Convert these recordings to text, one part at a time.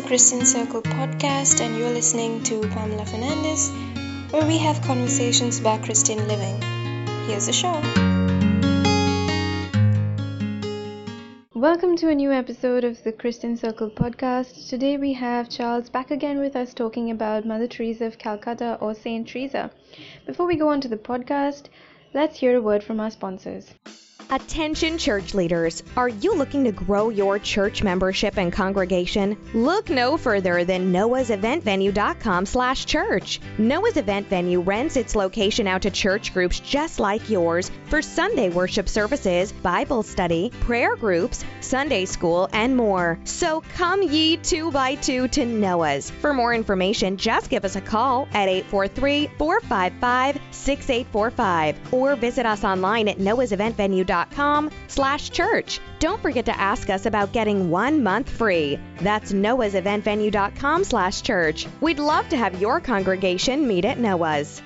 the Christian Circle podcast, and you're listening to Pamela Fernandez, where we have conversations about Christian living. Here's the show. Welcome to a new episode of the Christian Circle podcast. Today we have Charles back again with us talking about Mother Teresa of Calcutta or Saint Teresa. Before we go on to the podcast, let's hear a word from our sponsors. Attention church leaders. Are you looking to grow your church membership and congregation? Look no further than noahseventvenue.com slash church. Noah's Event Venue rents its location out to church groups just like yours for Sunday worship services, Bible study, prayer groups, Sunday school, and more. So come ye two by two to Noah's. For more information, just give us a call at 843-455-6845 or visit us online at noahseventvenue.com slash church. Don't forget to ask us about getting one month free. That's noahseventvenue.com slash church. We'd love to have your congregation meet at Noah's.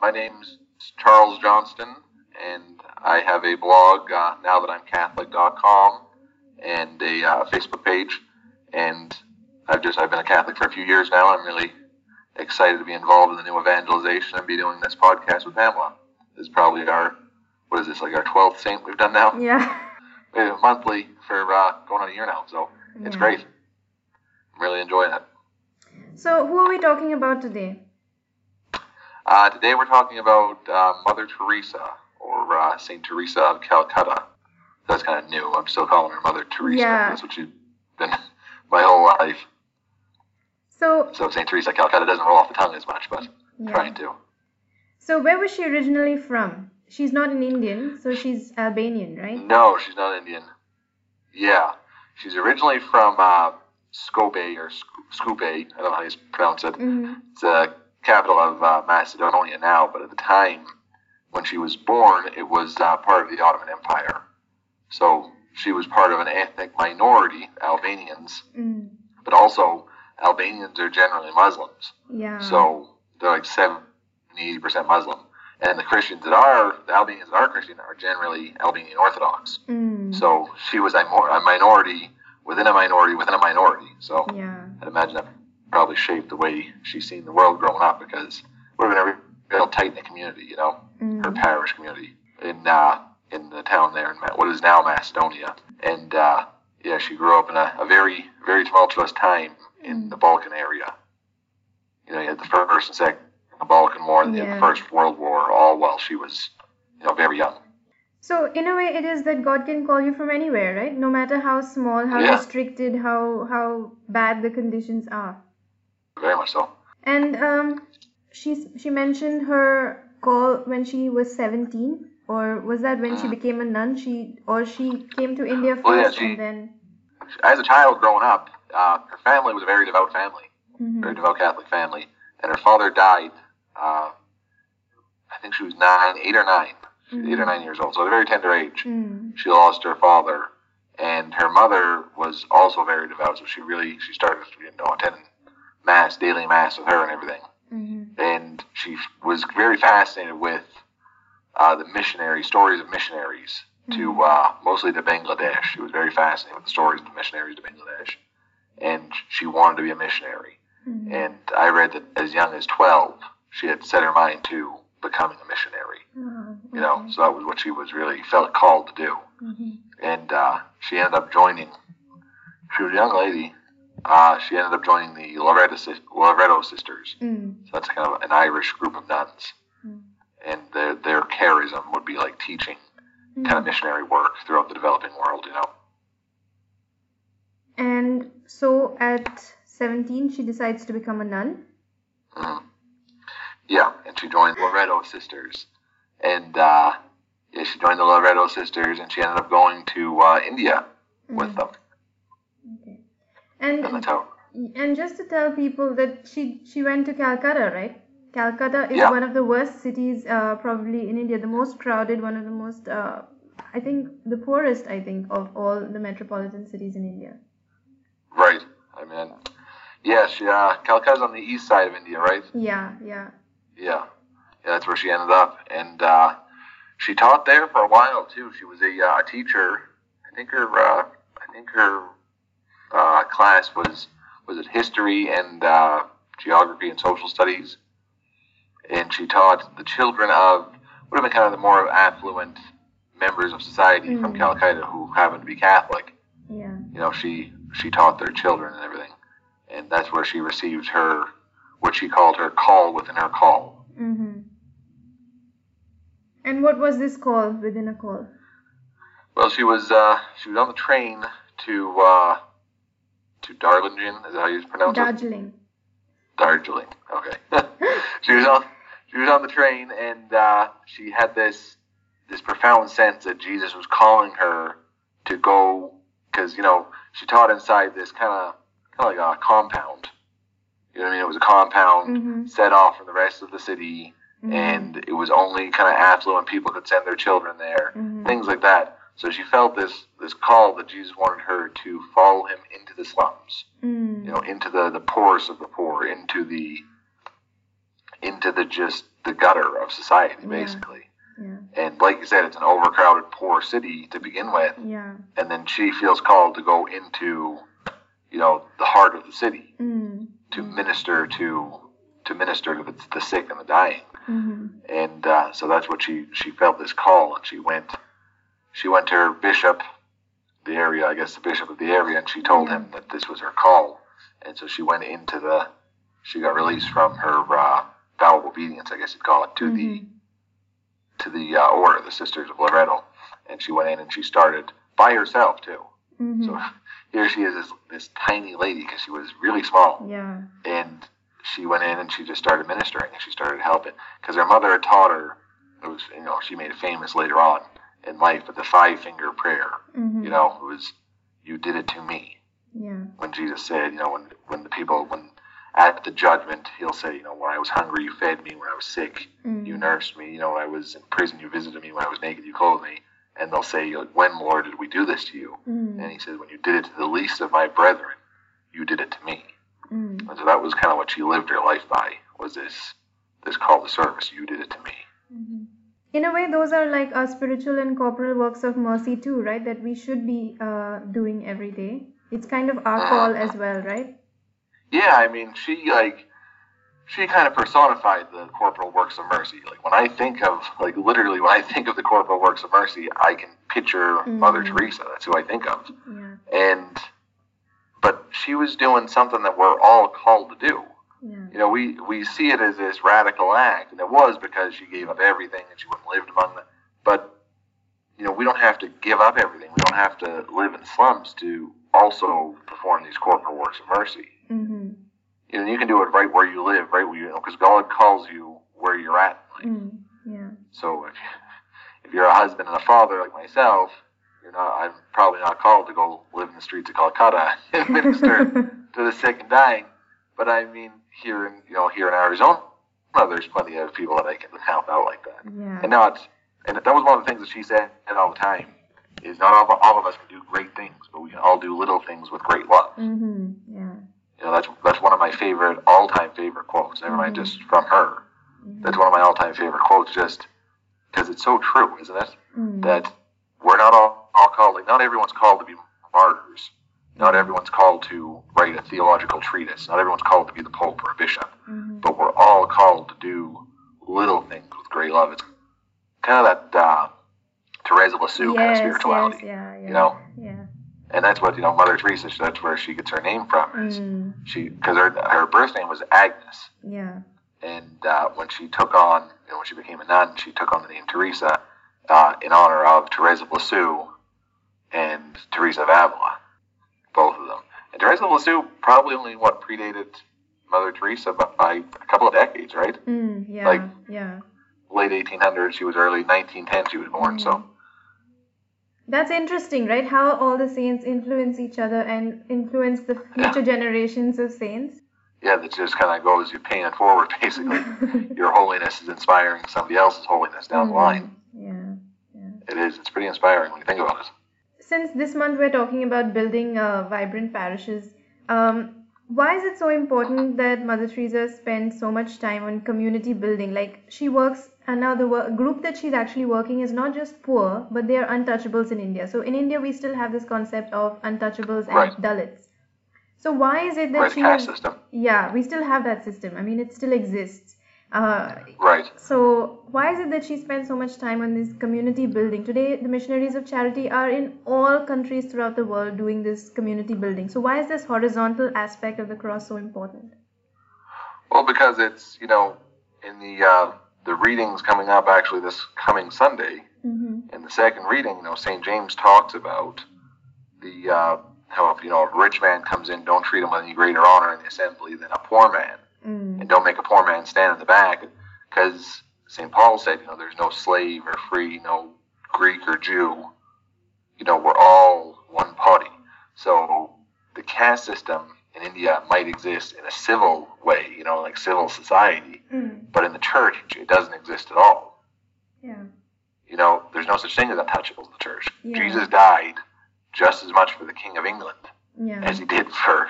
My name's Charles Johnston, and I have a blog, uh, now that I'm Catholic.com, and a uh, Facebook page. And I've just I've been a Catholic for a few years now. I'm really excited to be involved in the new evangelization and be doing this podcast with Pamela. This is probably our what is this like our 12th saint we've done now? Yeah. Monthly for uh, going on a year now, so it's great. I'm really enjoying it. So, who are we talking about today? Uh, today we're talking about uh, Mother Teresa or uh, Saint Teresa of Calcutta. That's kind of new. I'm still calling her Mother Teresa. Yeah. That's what she's been my whole life. So, So Saint Teresa of Calcutta doesn't roll off the tongue as much, but Yeah. trying to. so where was she originally from? She's not an Indian, so she's Albanian, right? No, she's not Indian. Yeah, she's originally from uh, Skopje or Sk- Skopje. I don't know how you pronounce it. Mm-hmm. It's the capital of uh, Macedonia now, but at the time when she was born, it was uh, part of the Ottoman Empire. So she was part of an ethnic minority, Albanians, Mm. but also Albanians are generally Muslims. Yeah. So they're like 70, 80% Muslim. And the Christians that are, the Albanians that are Christian, are generally Albanian Orthodox. Mm. So she was a, more, a minority within a minority within a minority. So yeah. I'd imagine that probably shaped the way she's seen the world growing up because we're in a real tight knit community, you know, her Mm. parish community in uh, in the town there in what is now Macedonia. And uh, yeah, she grew up in a, a very very tumultuous time in the Balkan area. You know, you had the first and second Balkan War, and Yeah. the First World War, all while she was you know very young. So, in a way, it is that God can call you from anywhere, right? No matter how small, how Yeah. restricted, how how bad the conditions are. Very much so. And um, she's she mentioned her call when she was 17, or was that when she became a nun? She or she came to India first Well, yeah, she- and then. As a child growing up, uh, her family was a very devout family. Mhm. very devout Catholic family, and her father died. Uh, I think she was nine, eight or nine, She was eight or nine years old, so at a very tender age. Mm. She lost her father, and her mother was also very devout. So she really she started you know attending mass, daily mass with her and everything. Mhm. And she was very fascinated with uh, the missionary stories of missionaries to uh, mostly to Bangladesh. She was very fascinated with the stories of the missionaries to Bangladesh, and she wanted to be a missionary. Mhm. And I read that as young as 12, she had set her mind to becoming a missionary. Oh, You know, so that was what she was really felt called to do. Mhm. And uh, she ended up joining. She was a young lady. Uh, she ended up joining the Loreto, Loreto Sisters. Mm. So that's kind of an Irish group of nuns. Mm. And their, their charism would be like teaching Mm. kind of missionary work throughout the developing world, you know. And so at 17, she decides to become a nun. Mhm. Yeah, and she joined the Loreto Sisters, and uh, yeah, she joined the Loreto Sisters, and she ended up going to uh, India with Mm. them, Okay. And and. And just to tell people that she she went to Calcutta, right? Calcutta is Yeah. one of the worst cities, uh, probably in India, the most crowded, one of the most, uh, I think, the poorest, I think, of all the metropolitan cities in India. Right. I mean, yes, yeah, uh, Calcutta's on the east side of India, right? Yeah, yeah. Yeah, yeah, that's where she ended up, and uh, she taught there for a while too. She was a uh, teacher. I think her, uh, I think her uh, class was was it history and uh, geography and social studies, and she taught the children of would have been kind of the more affluent members of society from Mm. Calcutta who happened to be Catholic. Yeah. You know, she she taught their children and everything, and that's where she received her what she called her call within her call. Mm-hmm. And what was this call within a call? Well, she was uh, she was on the train to uh, to Darlington. Is that how you pronounce it? Darjeeling. Darjeeling. Okay. she was on she was on the train and uh, she had this this profound sense that Jesus was calling her to go because you know she taught inside this kind of kind of like a compound. You know what I mean? It was a compound Mhm. set off from the rest of the city, Mhm. and it was only kind of affluent people could send their children there. Mhm. Things like that. So she felt this this call that Jesus wanted her to follow him into the slums Mm. you know, into the the poorest of the poor, into the into the just the gutter of society, Yeah. basically. Yeah. And like you said, it's an overcrowded, poor city to begin with, Yeah. and then she feels called to go into, you know, the heart of the city Mm. To minister to to minister to the, sick and the dying, Mm-hmm. and uh, so that's what she she felt this call, and she went she went to her bishop, the area, I guess the bishop of the area, and she told him that this was her call, and so she went into the she got released from her uh, vow of obedience, I guess you'd call it, to the to the uh, order, the Sisters of Loreto, and she went in and she started by herself too. Mm-hmm. So here she is, this, this tiny lady, because she was really small, Yeah. and she went in and she just started ministering and she started helping because her mother had taught her. It was you know she made it famous later on in life, but the five finger prayer. Mm-hmm. You know, it was you did it to me Yeah. when Jesus said, you know, when when the people when at the judgment he'll say, you know, when I was hungry you fed me, when I was sick Mm. you nursed me, you know, when I was in prison you visited me, when I was naked you clothed me, and they'll say, when Lord did we do this to you? Mm. And he says, when you did it to the least of my brethren, you did it to me. Mm. And so that was kind of what she lived her life by was this this call to service. You did it to me. Mm-hmm. In a way, those are like our spiritual and corporal works of mercy too, right? That we should be uh, doing every day. It's kind of our call as well, right? Yeah, I mean, she like she kind of personified the corporal works of mercy. Like when I think of like literally when I think of the corporal works of mercy, I can picture Mother Mhm. Teresa. That's who I think of. Yeah. And but she was doing something that we're all called to do. Yeah. You know, we we see it as this radical act, and it was because she gave up everything and she went and lived among them. But you know, we don't have to give up everything. We don't have to live in slums to also perform these corporal works of mercy. Mm-hmm. You know, you can do it right where you live, right where you, because God calls you where you're at. in life. Mm. Yeah. So if if you're a husband and a father like myself, you're not. I'm probably not called to go live in the streets of Calcutta and minister to the sick and dying. But I mean, here in you know here in Arizona, there's plenty of people that I can help out like that. yeah. And now it's and that was one of the things that she said all the time, is not all, all of us can do great things, but we can all do little things with great love. Mm-hmm. Yeah. You know, that's that's one of my favorite, all-time favorite quotes. Never mind Mhm. just from her. Mhm. That's one of my all-time favorite quotes, just because it's so true, isn't it? Mm. That we're not all, all called. Like, not everyone's called to be martyrs. Not everyone's called to write a theological treatise. Not everyone's called to be the pope or a bishop. Mhm. But we're all called to do little things with great love. It's kind of that uh, Teresa of Lisieux kind of spirituality. yes, yeah, yeah. you know? Yeah. And that's what, you know, Mother Teresa, that's where she gets her name from. Is Mm. She, because her, her birth name was Agnes. Yeah. And uh, when she took on, you know, when she became a nun, she took on the name Teresa uh, in honor of Teresa of Lisieux and Teresa of Avila, both of them. And Teresa of Lisieux probably only what predated Mother Teresa by, by a couple of decades, right? Mm. Yeah. Like- yeah. Late 1800s, she was early 1910, she was born. So That's interesting, right? How all the saints influence each other and influence the future generations of saints. yeah, that just kind of goes you paying it forward, basically. Your holiness is inspiring somebody else's holiness down the line. Mm, Yeah. It is. It's pretty inspiring when you think about it. Since this month we're talking about building uh, vibrant parishes, um, why is it so important that Mother Teresa spends so much time on community building? Like she works, and now the group that she's actually working is not just poor, but they are untouchables in India. So in India, we still have this concept of untouchables and Right. Dalits. So why is it that Right, she caste has- system. Yeah, we still have that system. I mean, it still exists. Uh, Right. so why is it that she spends so much time on this community building? Today, the missionaries of charity are in all countries throughout the world doing this community building. So why is this horizontal aspect of the cross so important? Well, because it's you know in the uh, the readings coming up actually this coming Sunday Mm-hmm. in the second reading, you know Saint James talks about the uh, how if you know if a rich man comes in, don't treat him with any greater honor in the assembly than a poor man, Mm. and don't make a poor man stand in the back, because Saint Paul said you know there's no slave or free, no Greek or Jew, you know we're all one party. So the caste system in India might exist in a civil way, you know, like civil society, Mm. but in the church it doesn't exist at all. Yeah. You know, there's no such thing as untouchables in the church. Yeah. Jesus died just as much for the King of England Yeah. as he did for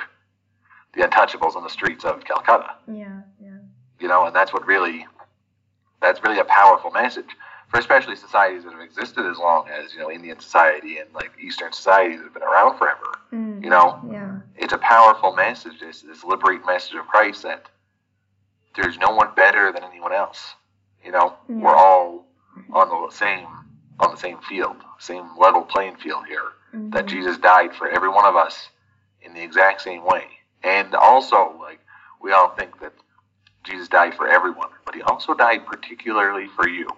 the untouchables on the streets of Calcutta. Yeah. Yeah. You know, and that's what really that's really a powerful message for especially societies that have existed as long as, you know, Indian society and like Eastern societies that have been around forever. Mm. You know, Yeah. it's a powerful message, this this liberating message of Christ that there's no one better than anyone else. You know, we're all on the same on the same field, same level playing field here. That Mhm. Jesus died for every one of us in the exact same way. And also, like we all think that Jesus died for everyone, but he also died particularly for you.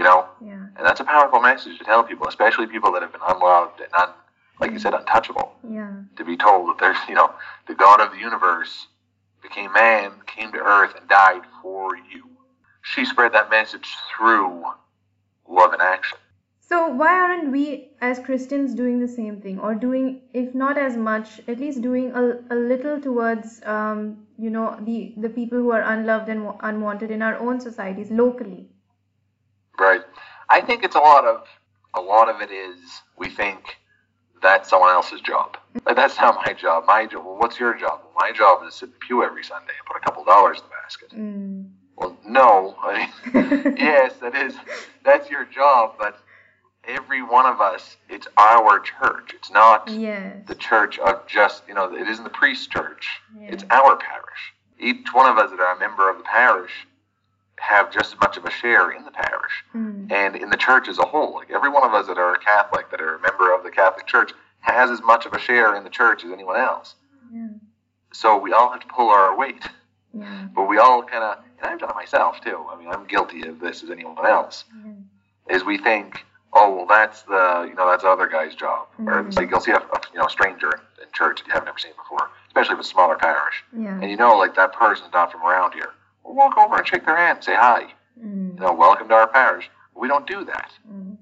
You know, Yeah. and that's a powerful message to tell people, especially people that have been unloved and un, like you said, untouchable Yeah. to be told that there's, you know, the God of the universe became man, came to earth, and died for you. She spread that message through love and action. So why aren't we as Christians doing the same thing, or doing, if not as much, at least doing a, a little towards, um, you know, the the people who are unloved and unwanted in our own societies locally? Right. I think it's a lot of a lot of it is we think that's someone else's job. Like that's not my job. My job. Well, what's your job? Well, my job is to sit in the pew every Sunday and put a couple dollars in the basket. Mm. Well, no. I mean, yes, that is that's your job, but every one of us, it's our church. It's not Yes. the church of just, you know, it isn't the priest's church. It's our parish. Each one of us that are a member of the parish have just as much of a share in the parish Mm. and in the church as a whole. Like every one of us that are a Catholic, that are a member of the Catholic Church, has as much of a share in the church as anyone else. Yeah. So we all have to pull our weight. Yeah. But we all kind of, and I've done it myself too. I mean, I'm guilty of this as anyone else. Yeah. Is we think, oh well, that's the you know that's the other guy's job, or it's like you'll see a, a you know a stranger in, in church that you haven't ever seen before, especially if it's a smaller parish, Yeah. and you know like that person's not from around here. Walk over and shake their hand, and say hi. Mm. You know, welcome to our parish. We don't do that. Mm.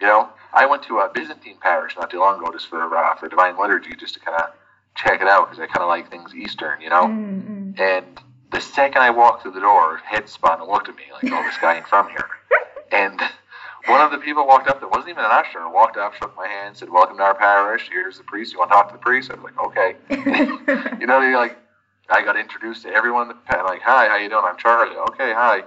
You know, I went to a Byzantine parish not too long ago just for uh, for divine liturgy, just to kind of check it out because I kind of like things Eastern, you know. Mm, mm. And the second I walked through the door, head spun and looked at me like, "Oh, this guy ain't from here." And one of the people walked up that wasn't even an usher, walked up, shook my hand, said, "Welcome to our parish. Here's the priest. You want to talk to the priest?" I was like, "Okay." you know, you're like, I got introduced to everyone. in the like, "Hi, how you doing? I'm Charlie." Okay, hi.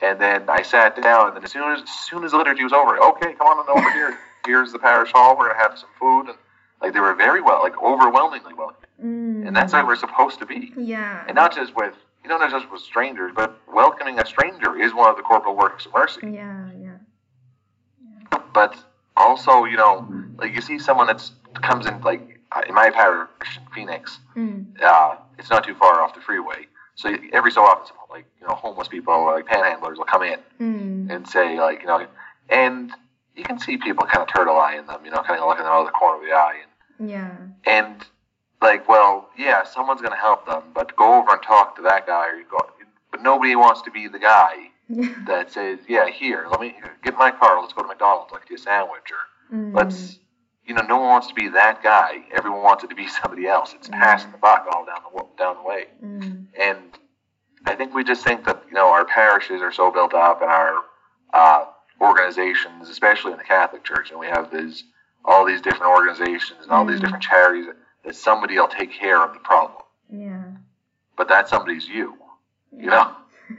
And then I sat down, and then as soon as, as soon as the liturgy was over, okay, come on over here. Here's the parish hall. We're gonna have some food, and like they were very well, like overwhelmingly well. Mm. and that's how we're supposed to be Yeah. and not just with you know not just with strangers, but welcoming a stranger is one of the corporal works of mercy. Yeah. Yeah. yeah. But also, you know, like you see someone that's comes in like in my parish, Phoenix, Mm. uh, it's not too far off the freeway. So every so often, like you know, homeless people or like panhandlers will come in Mm. and say like you know, and you can see people kind of turtle eyeing them, you know, kind of looking them out of the corner of the eye, and Yeah. and like, well, yeah, someone's gonna help them, but go over and talk to that guy, or you go. But nobody wants to be the guy that says, "Yeah, here, let me get my car. Let's go to McDonald's, like get a sandwich, or Mm. let's." You know, no one wants to be that guy. Everyone wants it to be somebody else. It's passing the buck all down the down the way, Mm. and I think we just think that you know our parishes are so built up, and our uh, organizations, especially in the Catholic Church, and we have these all these different organizations and all these Mm. different charities that somebody will take care of the problem. Yeah. But that somebody's you. You know,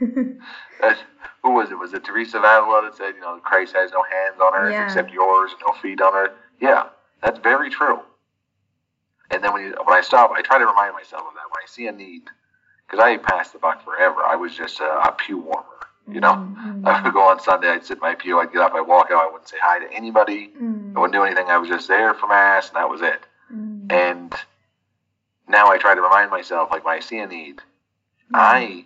That- who was it? Was it Teresa of Avila that said, you know, Christ has no hands on earth Yeah. except yours and no feet on earth? Yeah, that's very true. And then when you, when I stop, I try to remind myself of that when I see a need, because I passed the buck forever. I was just a, a pew warmer, you know. Mm, I would go on Sunday, I'd sit in my pew, I'd get up, I'd walk out, I wouldn't say hi to anybody, mm, I wouldn't do anything. I was just there for mass, and that was it. mm, And now I try to remind myself, like when I see a need, mm, I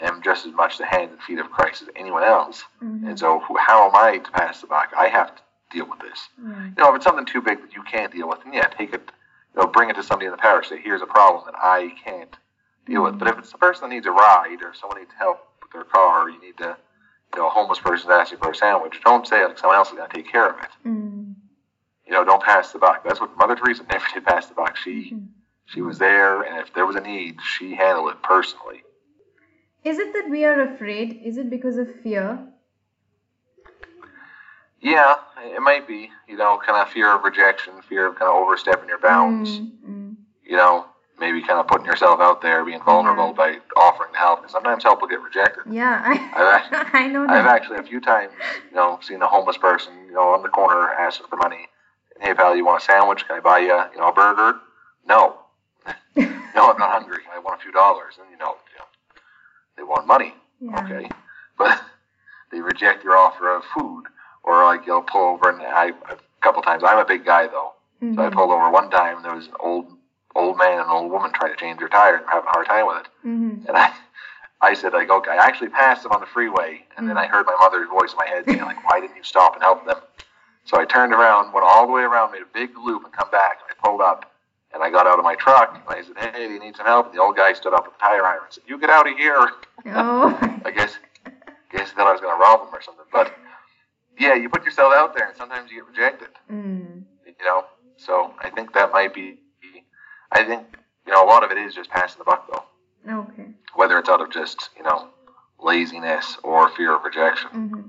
am just as much the hands and feet of Christ as anyone else. mhm, And so, how am I to pass the buck? I have to deal with this. right. You know, if it's something too big that you can't deal with, then yeah, take it. You know, bring it to somebody in the parish. Say, here's a problem that I can't deal with. But if it's the person that needs a ride, or someone needs help with their car, or you need to, you know, a homeless person's asking for a sandwich, don't say like someone else is going to take care of it. Mm, You know, don't pass the buck. That's what Mother Teresa never did pass the buck. She mhm. she was there, and if there was a need, she handled it personally. Is it that we are afraid? Is it because of fear? Yeah, it might be. You know, kind of fear of rejection, fear of kind of overstepping your bounds. Mm, mm, You know, maybe kind of putting yourself out there, being vulnerable Yeah. by offering help. And sometimes help will get rejected. yeah, I, I know I've actually a few times, you know, seen a homeless person, you know, on the corner asking for money. Hey, pal, you want a sandwich? Can I buy you, you know, a burger? No. no, I'm not hungry. I want a few dollars. And, you know, you know they want money. Yeah. Okay. But they reject your offer of food. Or, like, you'll pull over, and I, a couple times, I'm a big guy, though. Mhm. So I pulled over one time, and there was an old old man and an old woman trying to change their tire and having a hard time with it. Mhm. And I, I said, like, okay, I actually passed them on the freeway, and then I heard my mother's voice in my head saying, like, why didn't you stop and help them? So I turned around, went all the way around, made a big loop, and come back, and I pulled up, and I got out of my truck, and I said, hey, do you need some help? And the old guy stood up with the tire iron and said, you get out of here. Oh. I guess, guess he thought I was going to rob him or something. But yeah, you put yourself out there, and sometimes you get rejected Mm, you know. So I think that might be. I think you know a lot of it is just passing the buck though, okay. whether it's out of just you know laziness or fear of rejection. hmm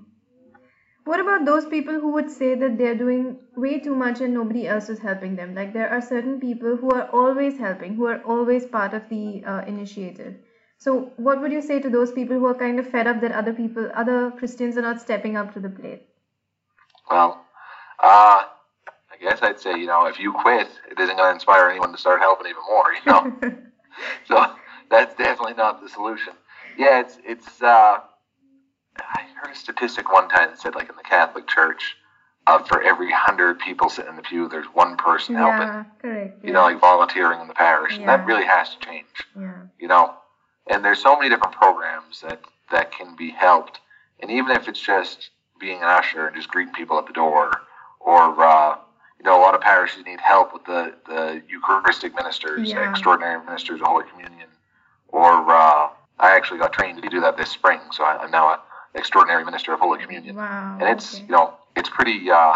What about those people who would say that they're doing way too much and nobody else is helping them? Like there are certain people who are always helping, who are always part of the uh, initiative. So what would you say to those people who are kind of fed up that other people, other Christians are not stepping up to the plate? Well, uh, I guess I'd say you know if you quit, it isn't going to inspire anyone to start helping even more. You know, so that's definitely not the solution. Yeah, it's it's. Uh, I heard a statistic one time that said like in the Catholic Church, uh, for every hundred people sitting in the pew, there's one person helping. yeah, correct. you yeah. know, like volunteering in the parish. And Yeah. that really has to change, yeah. you know. And there's so many different programs that, that can be helped. And even if it's just being an usher and just greeting people at the door, or, uh, you know, a lot of parishes need help with the, the Eucharistic ministers, Yeah. extraordinary ministers of Holy Communion. Or uh, I actually got trained to do that this spring, so I, I'm now an extraordinary minister of Holy Communion. Wow. And it's, okay. you know, it's pretty, uh,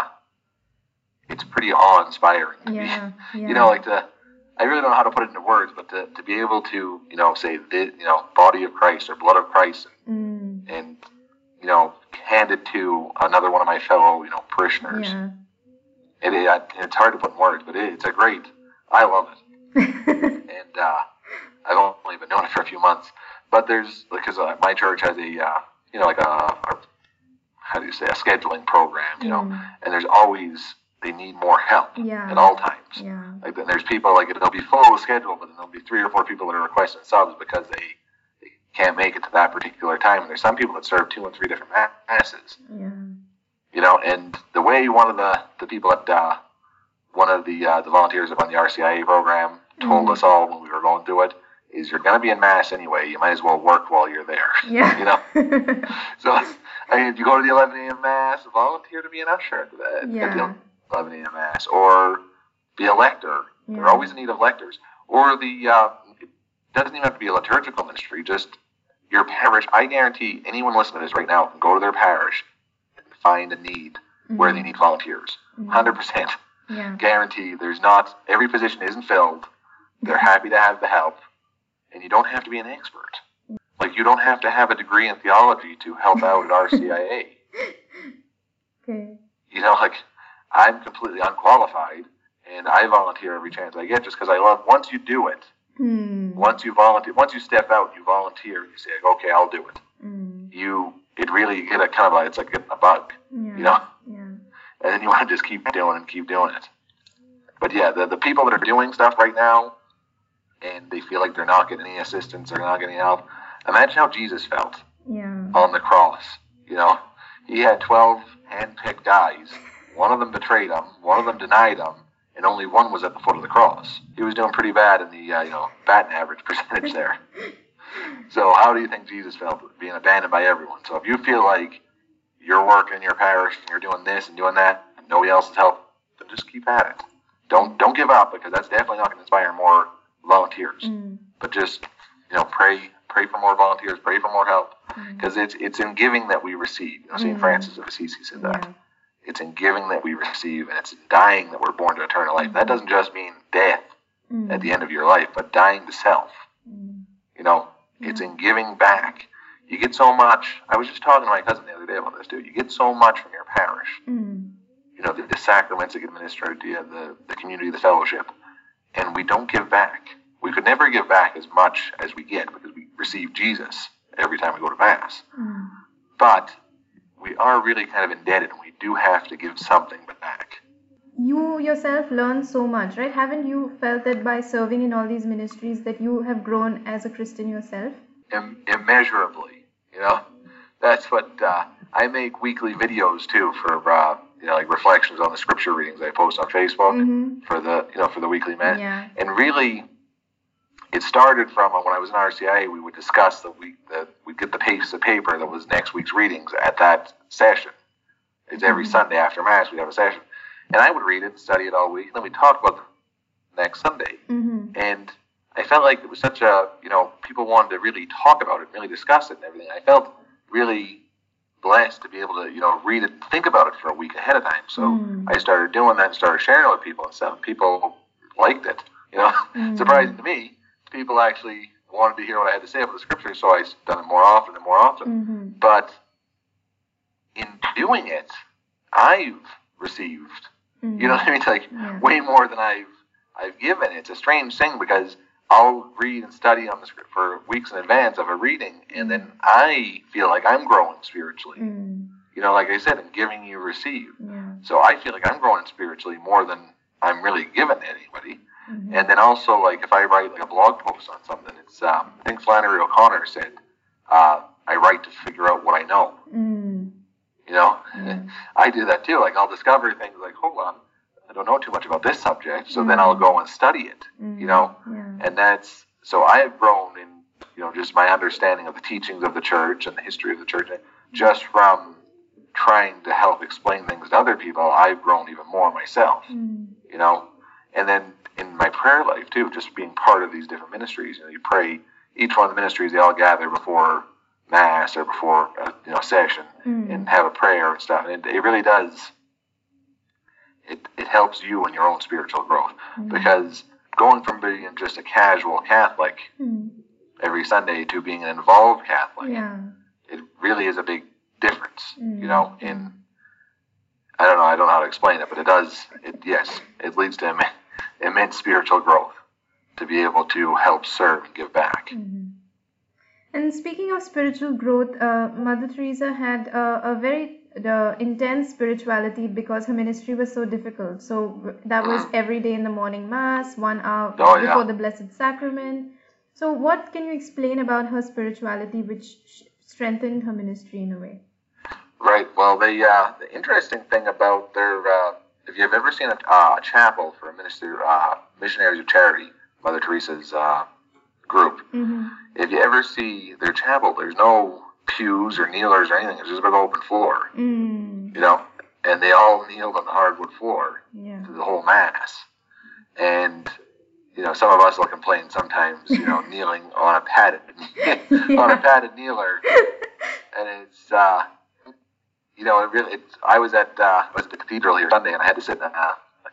it's pretty awe-inspiring to be yeah, yeah. you know, like to, I really don't know how to put it into words, but to, to be able to, you know, say, the, you know, body of Christ or blood of Christ Mm, and, and, you know, hand it to another one of my fellow, you know, parishioners. yeah. It, it, it's hard to put in words, but it, it's a great, I love it. And, uh, I've only been doing it for a few months, but there's, because uh, my church has a, uh, you know, like a, a, how do you say, a scheduling program, you know, Mm, and there's always, they need more help Yeah. at all times. yeah. Like then there's people like it'll be full of schedule, but then there'll be three or four people that are requesting subs because they can't make it to that particular time. And there's some people that serve two and three different masses, Yeah. you know. And the way one of the the people at uh, one of the uh, the volunteers that run the RCIA program told Mhm. us all when we were going through it is you're going to be in mass anyway. You might as well work while you're there. Yeah. you know. So I mean, if you go to the 11 a.m. mass, volunteer to be an usher at the, at the yeah. 11 a.m. mass, or be a lector. Yeah. They're always in need of lectors. Or the, uh, it doesn't even have to be a liturgical ministry, just your parish. I guarantee anyone listening to this right now can go to their parish and find a need where they Mhm. need volunteers. Mhm. 100%. Yeah. Guarantee there's not, every position isn't filled. They're happy to have the help. And you don't have to be an expert. Like, you don't have to have a degree in theology to help out at RCIA. Okay. You know, like, I'm completely unqualified, and I volunteer every chance I get just because I love. Once you do it, Hmm. once you volunteer, once you step out, you volunteer. You say, okay, I'll do it. Mm. You, it really get a kind of a, it's like getting a bug, Yeah. you know, Yeah. and then you want to just keep doing it and keep doing it. but yeah, the, the people that are doing stuff right now, and they feel like they're not getting any assistance, they're not getting help. Imagine how Jesus felt Yeah. on the cross. You know, he had 12 hand-picked guys. One of them betrayed him, one of them denied him, and only one was at the foot of the cross. He was doing pretty bad in the uh, you know batting average percentage there. So how do you think Jesus felt being abandoned by everyone? So if you feel like you're working in your parish and you're doing this and doing that, and nobody else is helping, then just keep at it. Don't don't give up because that's definitely not going to inspire more volunteers. Mm. But just you know pray pray for more volunteers, pray for more help Mm. because it's it's in giving that we receive. You know, Saint Mhm. Francis of Assisi said that. Yeah. It's in giving that we receive, and it's in dying that we're born to eternal life. That doesn't just mean death Mm. at the end of your life, but dying to self. Mm. You know, it's in giving back. You get so much. I was just talking to my cousin the other day about this too. You get so much from your parish. Mm. You know, the, the sacraments that get administered to you, the, the community, the fellowship, and we don't give back. We could never give back as much as we get because we receive Jesus every time we go to mass. Mm. But we are really kind of indebted, and we do have to give something back. You yourself learn so much, right? Haven't you felt that by serving in all these ministries that you have grown as a Christian yourself? Im- immeasurably. You know, that's what uh, I make weekly videos too for uh, you know like reflections on the scripture readings I post on Facebook Mm-hmm. for the you know for the weekly mass. Yeah. And really, it started from uh, when I was in RCIA. We would discuss the week that we'd get the piece of paper that was next week's readings at that session. It's every. Sunday after mass we'd have a session, and I would read it, and study it all week, and then we would talk about the next Sunday Mm-hmm. and I felt like it was such a you know people wanted to really talk about it, really discuss it, and everything. I felt really blessed to be able to you know read it, think about it for a week ahead of time. So Mm. I started doing that and started sharing it with people and stuff. People liked it, you know, Mm. surprising to me. People actually wanted to hear what I had to say about the scripture, so I've done it more often and more often. Mm-hmm. But in doing it, I've received Mm-hmm. you know what I mean? Like Yeah. way more than I've I've given. It's a strange thing because I'll read and study on the script for weeks in advance of a reading, and then I feel like I'm growing spiritually. Mm. You know, like I said, in giving you receive. Yeah. So I feel like I'm growing spiritually more than I'm really giving to anybody. Mhm. And then also, like if I write like a blog post on something, it's um, I think Flannery O'Connor said, uh, "I write to figure out what I know." Mm. You know, Yeah. I do that too. Like I'll discover things like, hold on, I don't know too much about this subject, so then I'll go and study it. Mm. You know, Yeah. and that's so I have grown in you know just my understanding of the teachings of the church and the history of the church, just from trying to help explain things to other people. I've grown even more myself. Mm. You know, and then in my prayer life too, just being part of these different ministries. You know, you pray each one of the ministries. They all gather before mass or before a, you know session Mm. and have a prayer and stuff. And it, it really does. It it helps you in your own spiritual growth Mm. because going from being just a casual Catholic Mm. every Sunday to being an involved Catholic, Yeah. it really is a big difference. You know, in I don't know, I don't know how to explain it, but it does. It yes, it leads to Im- immense spiritual growth to be able to help serve and give back. Mhm. And speaking of spiritual growth, uh, Mother Teresa had uh, a very uh, intense spirituality because her ministry was so difficult. So that was every day in the morning mass, one hour Oh, yeah. before the Blessed Sacrament. So, what can you explain about her spirituality, which strengthened her ministry in a way? Right. Well, the uh, the interesting thing about their uh, if you've ever seen a, uh, a chapel for a minister uh, missionaries of charity, Mother Teresa's uh, group, Mm-hmm. if you ever see their chapel, there's no pews or kneelers or anything. It's just a big open floor, Mm. you know, and they all kneeled on the hardwood floor Yeah. through the whole mass. And you know, some of us will complain sometimes, you know, kneeling on a padded on a padded kneeler, and it's uh, you know, it really. It's, I was at uh, I was at the cathedral here Sunday, and I had to sit in a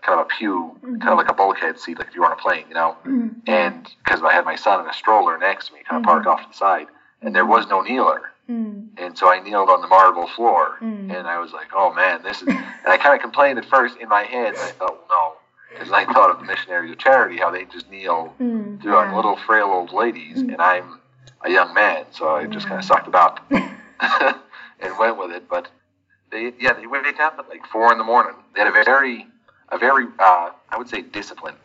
kind of a pew, kind of like a bulkhead seat, like if you were on a plane, you know. Mhm. And because I had my son in a stroller next to me, kind of parked off to the side, and there was no kneeler, Mm. and so I kneeled on the marble floor, Mm. and I was like, oh man, this is. And I kind of complained at first in my head, and I thought, well, no, because I thought of the missionaries of charity, how they just kneel Mm. through on Yeah. little frail old ladies, and I'm a young man, so I just kind of sucked it up and went with it. But they, yeah, they wake up at like four in the morning. They had a very a very, uh, I would say, disciplined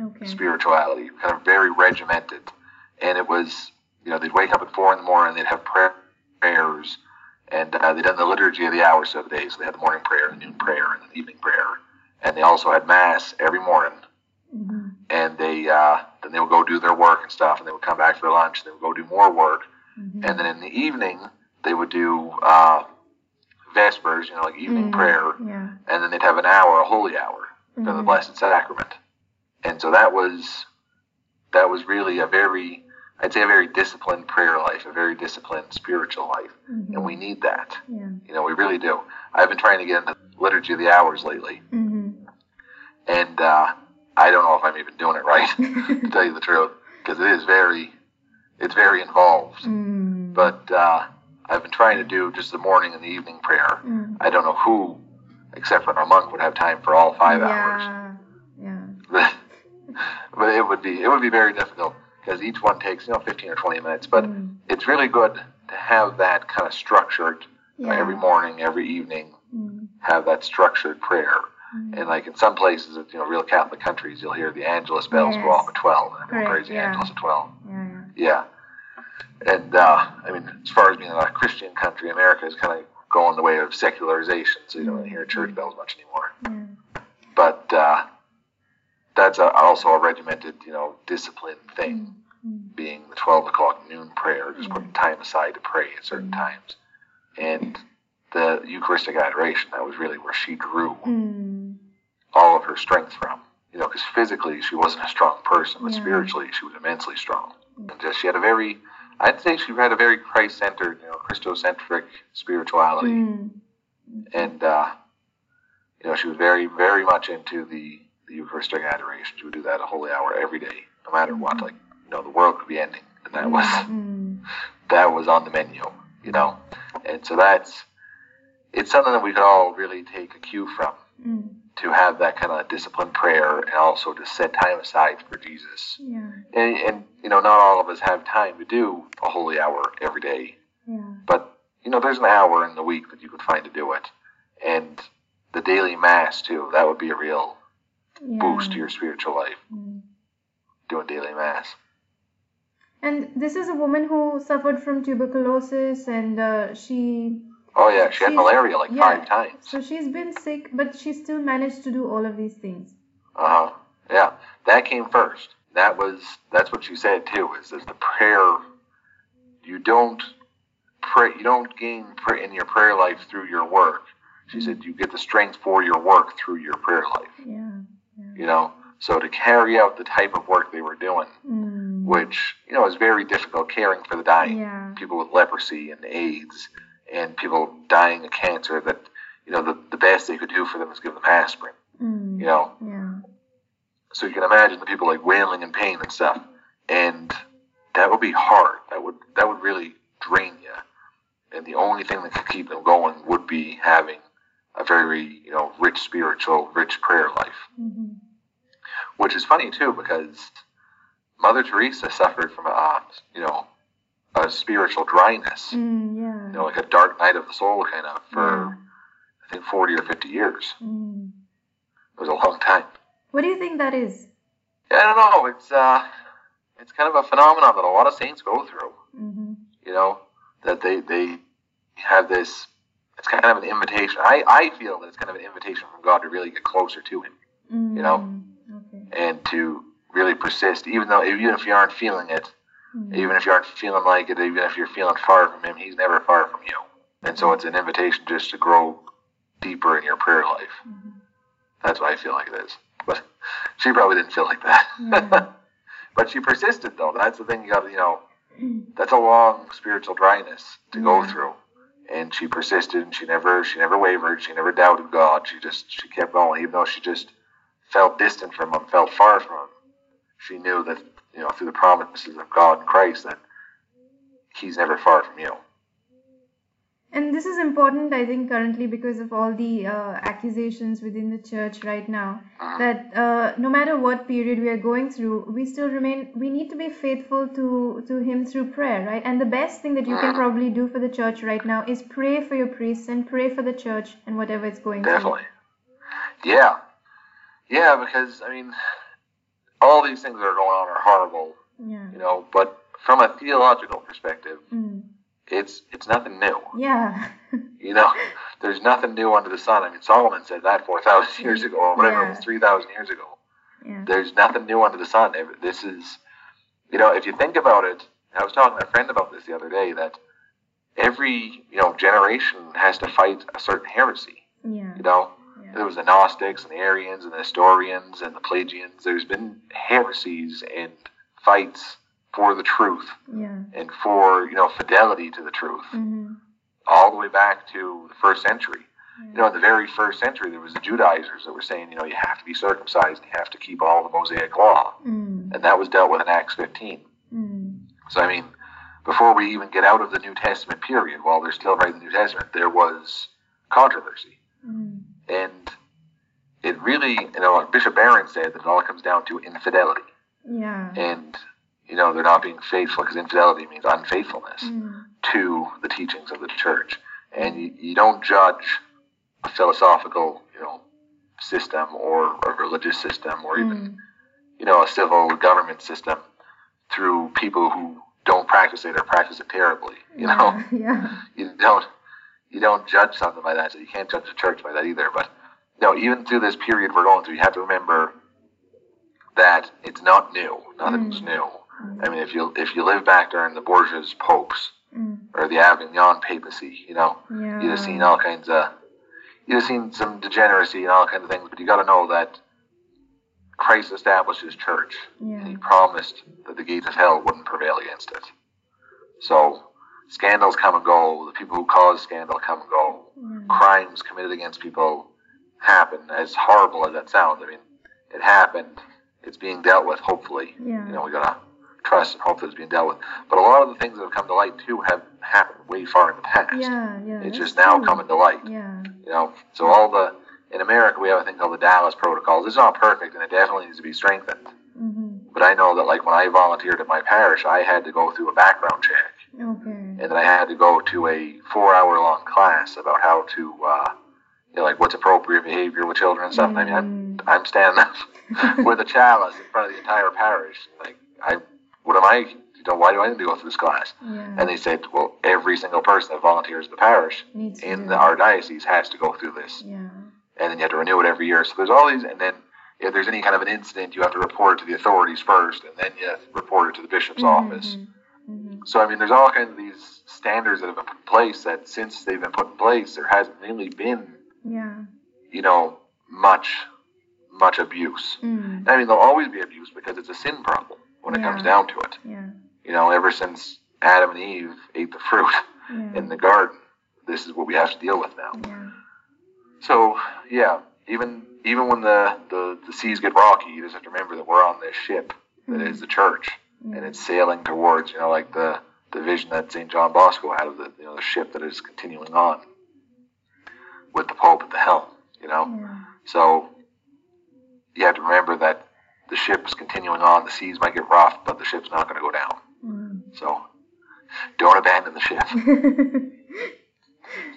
Okay. spirituality, kind of very regimented. And it was, you know, they'd wake up at four in the morning, they'd have prayers, and uh, they'd done the liturgy of the hours of the day. So they had the morning prayer, the noon prayer, and the evening prayer. And they also had mass every morning. Mm-hmm. And they uh, then they would go do their work and stuff, and they would come back for lunch. And they would go do more work, Mm-hmm. and then in the evening they would do uh, vespers, you know, like evening Mm, prayer, Yeah. and then they'd have an hour, a holy hour for the Mhm. Blessed Sacrament. And so that was that was really a very I'd say a very disciplined prayer life, a very disciplined spiritual life. Mhm. And we need that. Yeah. You know, we really do. I've been trying to get into the liturgy of the hours lately, Mm-hmm. and uh, I don't know if I'm even doing it right, to tell you the truth, because it is very it's very involved. mm. But uh, I've been trying to do just the morning and the evening prayer. Mm. I don't know who, except for a monk, would have time for all five hours. yeah. Yeah. but it would be it would be very difficult because each one takes you know 15 or 20 minutes. But Mm. it's really good to have that kind of structured Yeah. every morning, every evening, Mm. have that structured prayer. Mm. And like in some places, you know, real Catholic countries, you'll hear the Angelus bells go off at 12, and everyone prays the yeah. Angelus at 12. Yeah. And uh, I mean, as far as being a Christian country, America is kind of going the way of secularization, so you don't hear church bells much anymore. Yeah. But uh, that's a, also a regimented, you know, disciplined thing, Mm. being the 12 o'clock noon prayer, just putting time aside to pray at certain times. And the Eucharistic adoration, that was really where she drew Mm. all of her strength from. You know, because physically she wasn't a strong person, but Yeah. spiritually she was immensely strong. And just she had a very, I'd say she had a very Christ-centered, you know, Christocentric spirituality, Mm. and uh, you know, she was very, very much into the the Eucharistic adoration. She would do that a holy hour every day, no matter what. Like, you know, the world could be ending, and that was Mm. that was on the menu, you know. And so that's it's something that we could all really take a cue from Mm. To have that kind of disciplined prayer and also to set time aside for Jesus. Yeah. And, and you know, not all of us have time to do a holy hour every day, Yeah. but you know, there's an hour in the week that you could find to do it, and the daily mass too. That would be a real Yeah. boost to your spiritual life. Mm. Doing daily mass. And this is a woman who suffered from tuberculosis, and uh, she. Oh yeah, she had malaria like yeah, five times. So she's been sick, but she still managed to do all of these things. Uh huh. Yeah, that came first. That was that's what she said too. Is is the prayer? You don't pray. You don't gain pray in your prayer life through your work. She said you get the strength for your work through your prayer life. Yeah. yeah. You know, so to carry out the type of work they were doing, Mm. which you know is very difficult, caring for the dying, Yeah. people with leprosy and AIDS, and people dying of cancer. That you know the the best they could do for them is give them aspirin. Mm. You know, Yeah. so you can imagine the people like wailing in pain and stuff, and that would be hard. That would that would really drain you. And the only thing that could keep them going would be having a very you know rich spiritual, rich prayer life. Mhm. Which is funny too because Mother Teresa suffered from a you know a spiritual dryness, Mm, yeah. you know, like a dark night of the soul kind of for Yeah. I think forty or fifty years. Mm. It was a long time. What do you think that is? I don't know. It's uh, it's kind of a phenomenon that a lot of saints go through. Mm-hmm. You know, that they they have this. It's kind of an invitation. I I feel that it's kind of an invitation from God to really get closer to Him Mm. You know? Okay. and to really persist, even though even if you aren't feeling it, Mm. even if you aren't feeling like it, even if you're feeling far from Him, He's never far from you. And so it's an invitation just to grow deeper in your prayer life. Mhm. That's what I feel like it is. But she probably didn't feel like that. Yeah. but she persisted though. That's the thing you got to, you know, that's a long spiritual dryness to go through. And she persisted and she never she never wavered, she never doubted God. She just she kept going, even though she just felt distant from him, felt far from him. She knew that, you know, through the promises of God and Christ that he's never far from you. And this is important, I think, currently because of all the uh, accusations within the church right now. That uh, no matter what period we are going through, we still remain. We need to be faithful to to Him through prayer, right? And the best thing that you can probably do for the church right now is pray for your priests and pray for the church and whatever it's going Definitely. Yeah. Yeah, because I mean, all these things that are going on are horrible, Yeah. you know. But from a theological perspective, Mm. it's it's nothing new. Yeah. You know, there's nothing new under the sun. I mean, Solomon said that four thousand years ago, or whatever it was, three thousand years ago. yeah. There's nothing new under the sun. This is, you know, if you think about it, I was talking to a friend about this the other day that every you know generation has to fight a certain heresy. Yeah. You know, Yeah. There was the Gnostics and the Arians and the Nestorians and the Pelagians. There's been heresies and fights for the truth Yeah. and for you know fidelity to the truth, Mm-hmm. all the way back to the first century. Yeah. You know, in the very first century, there was the Judaizers that were saying, you know, you have to be circumcised, you have to keep all the Mosaic law, Mm. and that was dealt with in Acts 15. Mm. So I mean, before we even get out of the New Testament period, while they're still writing the New Testament, there was controversy. And it really, you know, like Bishop Barron said that it all comes down to infidelity. Yeah. And, you know, they're not being faithful because infidelity means unfaithfulness Mm. to the teachings of the church. And you, you don't judge a philosophical, you know, system or a religious system or even, Mm. you know, a civil government system through people who don't practice it or practice it terribly. You know, Yeah. you don't you don't judge something by that. So you can't judge the church by that either. But you know, even through this period we're going through, you have to remember that it's not new. Nothing's Mm. new. I mean, if you if you live back during the Borgias popes Mm. or the Avignon papacy, you know, Yeah. you'd have seen all kinds of you'd have seen some degeneracy and all kinds of things. But you got to know that Christ established His church, and He promised that the gates of hell wouldn't prevail against it. So scandals come and go. The people who cause scandal come and go. Yeah. Crimes committed against people happen. As horrible as that sounds, I mean, it happened. It's being dealt with. Hopefully, Yeah. you know, we gotta trust and hope that it's being dealt with. But a lot of the things that have come to light too have happened way far in the past. Yeah. Yeah. It's just now true. coming to light. Yeah. You know, so all the in America we have a thing called the Dallas Protocols. It's not perfect and it definitely needs to be strengthened. Mm-hmm. But I know that like when I volunteered at my parish, I had to go through a background check, Okay. And then I had to go to a four-hour-long class about how to, uh, you know, like what's appropriate behavior with children and stuff. And I mean, I'm I'm standing up with a chalice in front of the entire parish. Like, I, what am I? You know, why do I need to go through this class? Yeah. And they said, well, every single person that volunteers at the parish Needs in the, our diocese has to go through this Yeah. and then you have to renew it every year. So there's all these, and then if there's any kind of an incident, you have to report it to the authorities first, and then you report it to the bishop's office. Mm-hmm. So I mean, there's all kinds of these standards that have been put in place that since they've been put in place, there hasn't really been, Yeah. you know, much, much abuse. Mm. I mean, there'll always be abuse because it's a sin problem when it comes down to it. Yeah. You know, ever since Adam and Eve ate the fruit Yeah. in the garden, this is what we have to deal with now. Yeah. So yeah, even even when the, the, the seas get rocky, you just have to remember that we're on this ship that is the church, and it's sailing towards you know like the the vision that Saint John Bosco had of the you know the ship that is continuing on with the Pope at the helm. You know, Yeah. so you have to remember that the ship is continuing on. The seas might get rough, but the ship's not going to go down. Mm. So don't abandon the ship.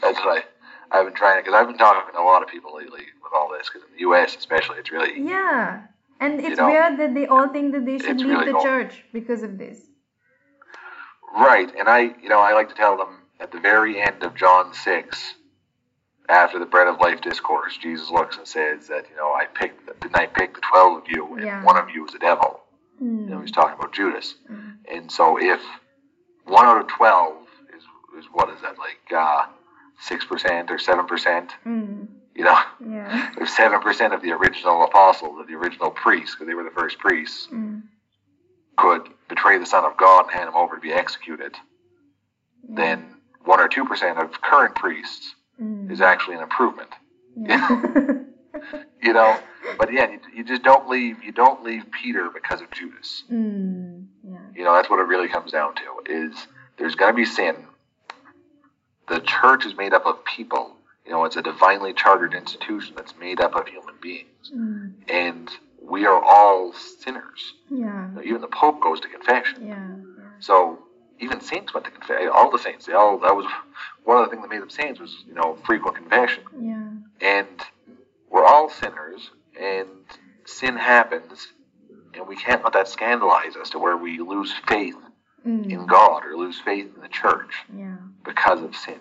That's what I I've been trying to because I've been talking to a lot of people lately with all this because in the U.S. especially it's really yeah. And it's know, weird that they all think that they should leave really the going- church because of this. right. And I you know I like to tell them at the very end of John six, after the bread of life discourse, Jesus looks and says that you know I picked didn't I pick the twelve of you and Yeah. one of you is a devil. You know Mm. he's talking about Judas, Mm. and so if one out of twelve is is what is that like uh six percent or seven percent? Mm. You know. Yeah. If seven percent of the original apostles, of the original priests, because they were the first priests, Mm. could betray the Son of God and hand him over to be executed, then one or two percent of current priests Mm. is actually an improvement. Yeah. You know, but yeah, you, you just don't leave. You don't leave Peter because of Judas. mm. Yeah. You know, that's what it really comes down to. Is there's going to be sin. The church is made up of people. You know, it's a divinely chartered institution that's made up of human beings, Mm. and we are all sinners. Yeah. Even the Pope goes to confession. Yeah. So even saints went to confession. All the saints, they all that was one of the things that made them saints was you know frequent confession. Yeah. And we're all sinners, and sin happens, and we can't let that scandalize us to where we lose faith Mm. in God or lose faith in the church Yeah. because of sin.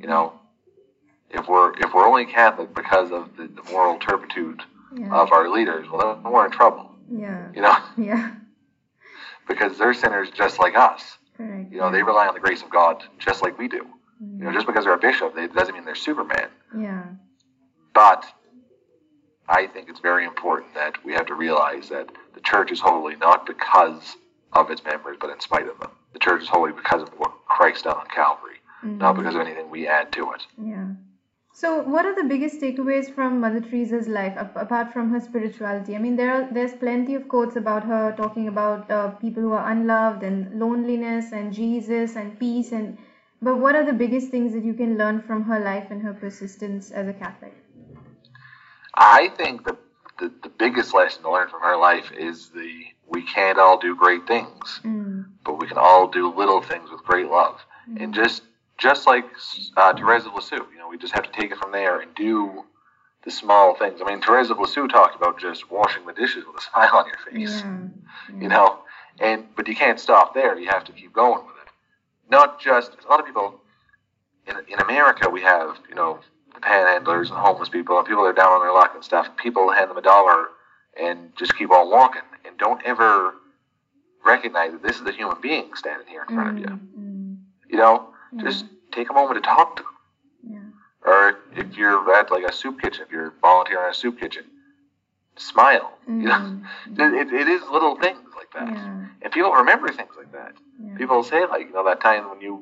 You know, if we're if we're only Catholic because of the, the moral turpitude Yeah. of our leaders, well, then we're in trouble. Yeah. You know, Yeah. because they're sinners just like us. Correct. You know, they rely on the grace of God just like we do. Mm. You know, just because they're a bishop, they, doesn't mean they're Superman. Yeah. But I think it's very important that we have to realize that the church is holy not because of its members, but in spite of them. The church is holy because of what Christ done on Calvary, not because of anything we add to it. Yeah. So, what are the biggest takeaways from Mother Teresa's life, apart from her spirituality? I mean, there are there's plenty of quotes about her talking about uh, people who are unloved and loneliness and Jesus and peace and. But what are the biggest things that you can learn from her life and her persistence as a Catholic? I think the, the, the biggest lesson to learn from her life is the we can't all do great things, Mm. but we can all do little things with great love. And just just like uh, Therese of Lisieux, we just have to take it from there and do the small things. I mean, Teresa Lisieux talked about just washing the dishes with a smile on your face. Yeah. you know and but you can't stop there you have to keep going with it not just a lot of people in, in america we have you know the panhandlers and homeless people and people that are down on their luck and stuff people hand them a dollar and just keep on walking and don't ever recognize that this is a human being standing here in front of you Mm. you know Yeah. just take a moment to talk to them. Or if you're at like a soup kitchen if you're volunteering in a soup kitchen smile you know it, it is little things like that Yeah. and people remember things like that. Yeah. People say like, you know, that time when you,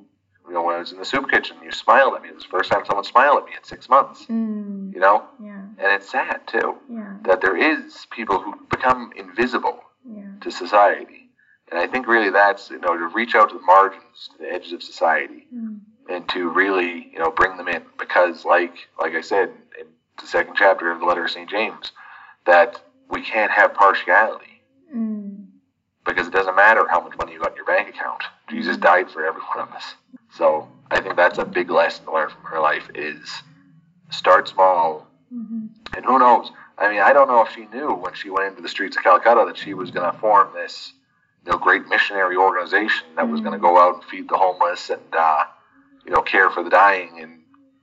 you know, when I was in the soup kitchen, you smiled at me. It was the first time someone smiled at me in six months. Mm. You know, Yeah. and it's sad too Yeah. that there is people who become invisible to society, and I think really that's you know to reach out to the margins, to the edges of society, Mm. And to really you know bring them in because like like I said in the second chapter of the letter of St James, that we can't have partiality Mm. because it doesn't matter how much money you got in your bank account. Jesus died for every one of us. So I think that's a big lesson to learn from her life is start small. Mhm. And who knows? I mean, I don't know if she knew when she went into the streets of Calcutta that she was going to form this, you know, great missionary organization that was going to go out and feed the homeless and, uh, you know, care for the dying in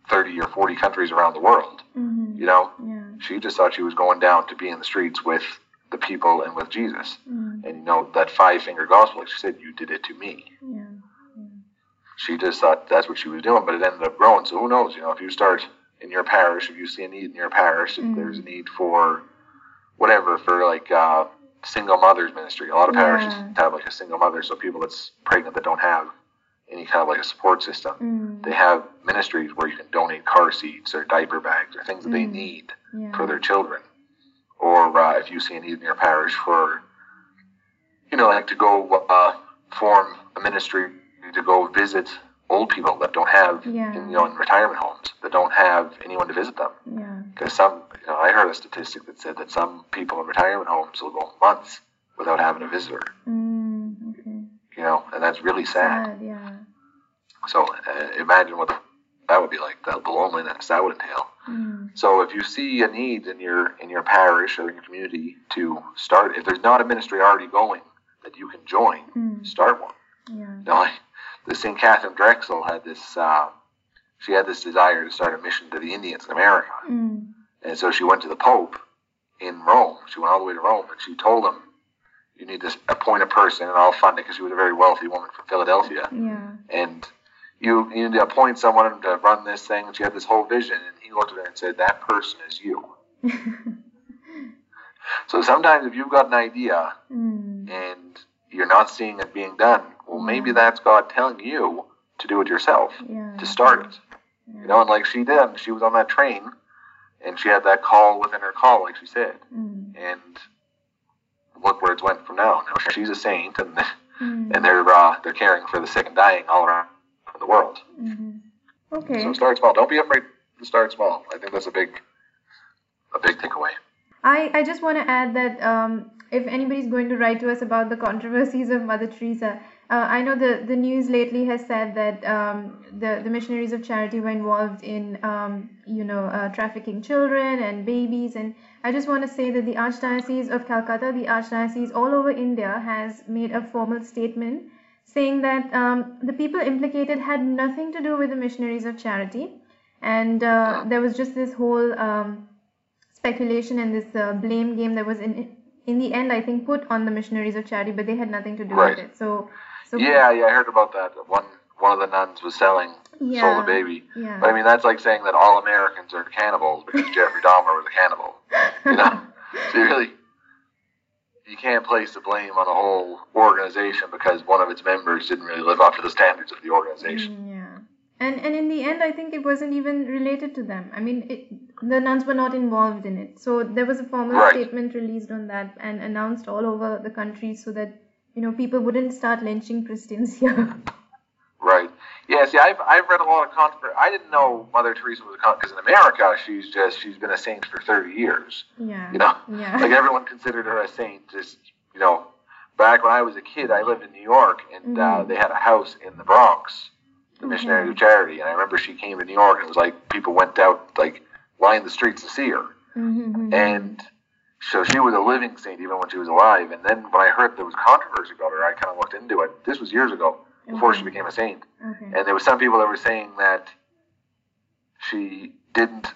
30 or 40 countries around the world. Mhm. You know, Yeah. she just thought she was going down to be in the streets with the people and with Jesus. Mm. And you know that five finger gospel, like she said, you did it to me. Yeah. She just thought that's what she was doing, but it ended up growing. So who knows? You know, if you start in your parish, if you see a need in your parish, if Mm. there's a need for whatever, for like uh, single mothers ministry, a lot of parishes Yeah. have like a single mother, so people that's pregnant that don't have any kind of like a support system. Mm. They have ministries where you can donate car seats or diaper bags or things that they Mm. need Yeah. for their children. Or uh, if you see a need in your parish for, you know, like to go uh, form a ministry to go visit old people that don't have, Yeah. in, you know, in retirement homes that don't have anyone to visit them. Yeah. Because some, you know, I heard a statistic that said that some people in retirement homes will go months without having a visitor. Mm. Okay. You know, and that's really sad. Sad. Yeah. So uh, imagine what that would be like, the, loneliness that would entail. Mm. So if you see a need in your in your parish or in your community to start, if there's not a ministry already going that you can join, Mm. start one. Yeah. You know, like the St. Katharine Drexel had this. Uh, she had this desire to start a mission to the Indians in America, Mm. and so she went to the Pope in Rome. She went all the way to Rome, and she told him, "You need to appoint a person, and I'll fund it." Because she was a very wealthy woman from Philadelphia, Yeah. and you you need to appoint someone to run this thing. And she had this whole vision, and he looked at her and said, "That person is you." So sometimes if you've got an idea mm. and you're not seeing it being done, well, maybe that's God telling you to do it yourself, Yeah. to start it. You know, and like she did, she was on that train, and she had that call within her call, like she said, Mm. and look where it's went from now. Now she's a saint, and Mm. and they're uh, they're caring for the sick and dying all around the world. Mhm. Okay. So start small. Don't be afraid to start small. I think that's a big a big takeaway. I, I just want to add that um, if anybody's going to write to us about the controversies of Mother Teresa, uh, I know the, the news lately has said that um, the, the missionaries of charity were involved in, um, you know, uh, trafficking children and babies. And I just want to say that the Archdiocese of Calcutta, the Archdiocese all over India, has made a formal statement saying that um, the people implicated had nothing to do with the missionaries of charity. And uh, there was just this whole um, speculation and this uh, blame game that was in in the end, I think, put on the missionaries of charity, but they had nothing to do Right. with it. So, so Yeah, yeah, I heard about that. One one of the nuns was selling yeah, sold a baby. yeah, But I mean, that's like saying that all Americans are cannibals because Jeffrey Dahmer was a cannibal. You know, so you really you can't place the blame on a whole organization because one of its members didn't really live up to the standards of the organization. Mm, yeah. And and in the end, I think it wasn't even related to them. I mean, it, the nuns were not involved in it. So there was a formal Right. statement released on that and announced all over the country so that you know people wouldn't start lynching Christians here. Right. Yeah. See, I've I've read a lot of controversy. I didn't know Mother Teresa was a con because in America she's just she's been a saint for thirty years. yeah. You know, Yeah. like everyone considered her a saint. Just you know, back when I was a kid, I lived in New York, and uh, Mhm. they had a house in the Bronx, the Missionaries Okay. of Charity, and I remember she came to New York, and it was like people went out like lined the streets to see her, Mhm, and so she was a living saint even when she was alive. And then when I heard there was controversy about her, I kind of looked into it. This was years ago, before she became a saint, Okay. and there were some people that were saying that she didn't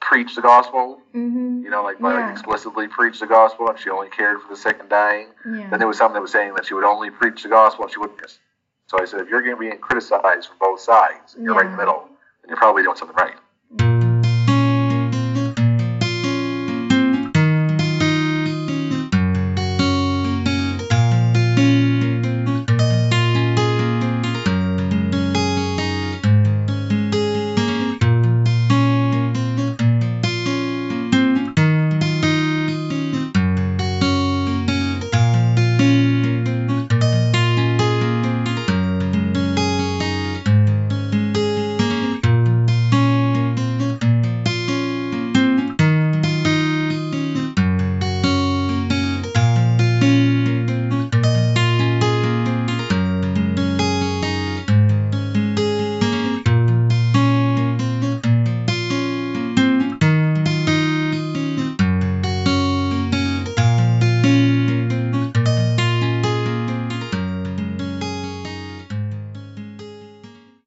preach the gospel Mhm. you know, like, like Yeah. explicitly preach the gospel, and she only cared for the sick and dying. Yeah. Then there was some that was saying that she would only preach the gospel and she wouldn't. miss. So I said, if you're going to be criticized from both sides, and you're right in the middle, then you're probably doing something right.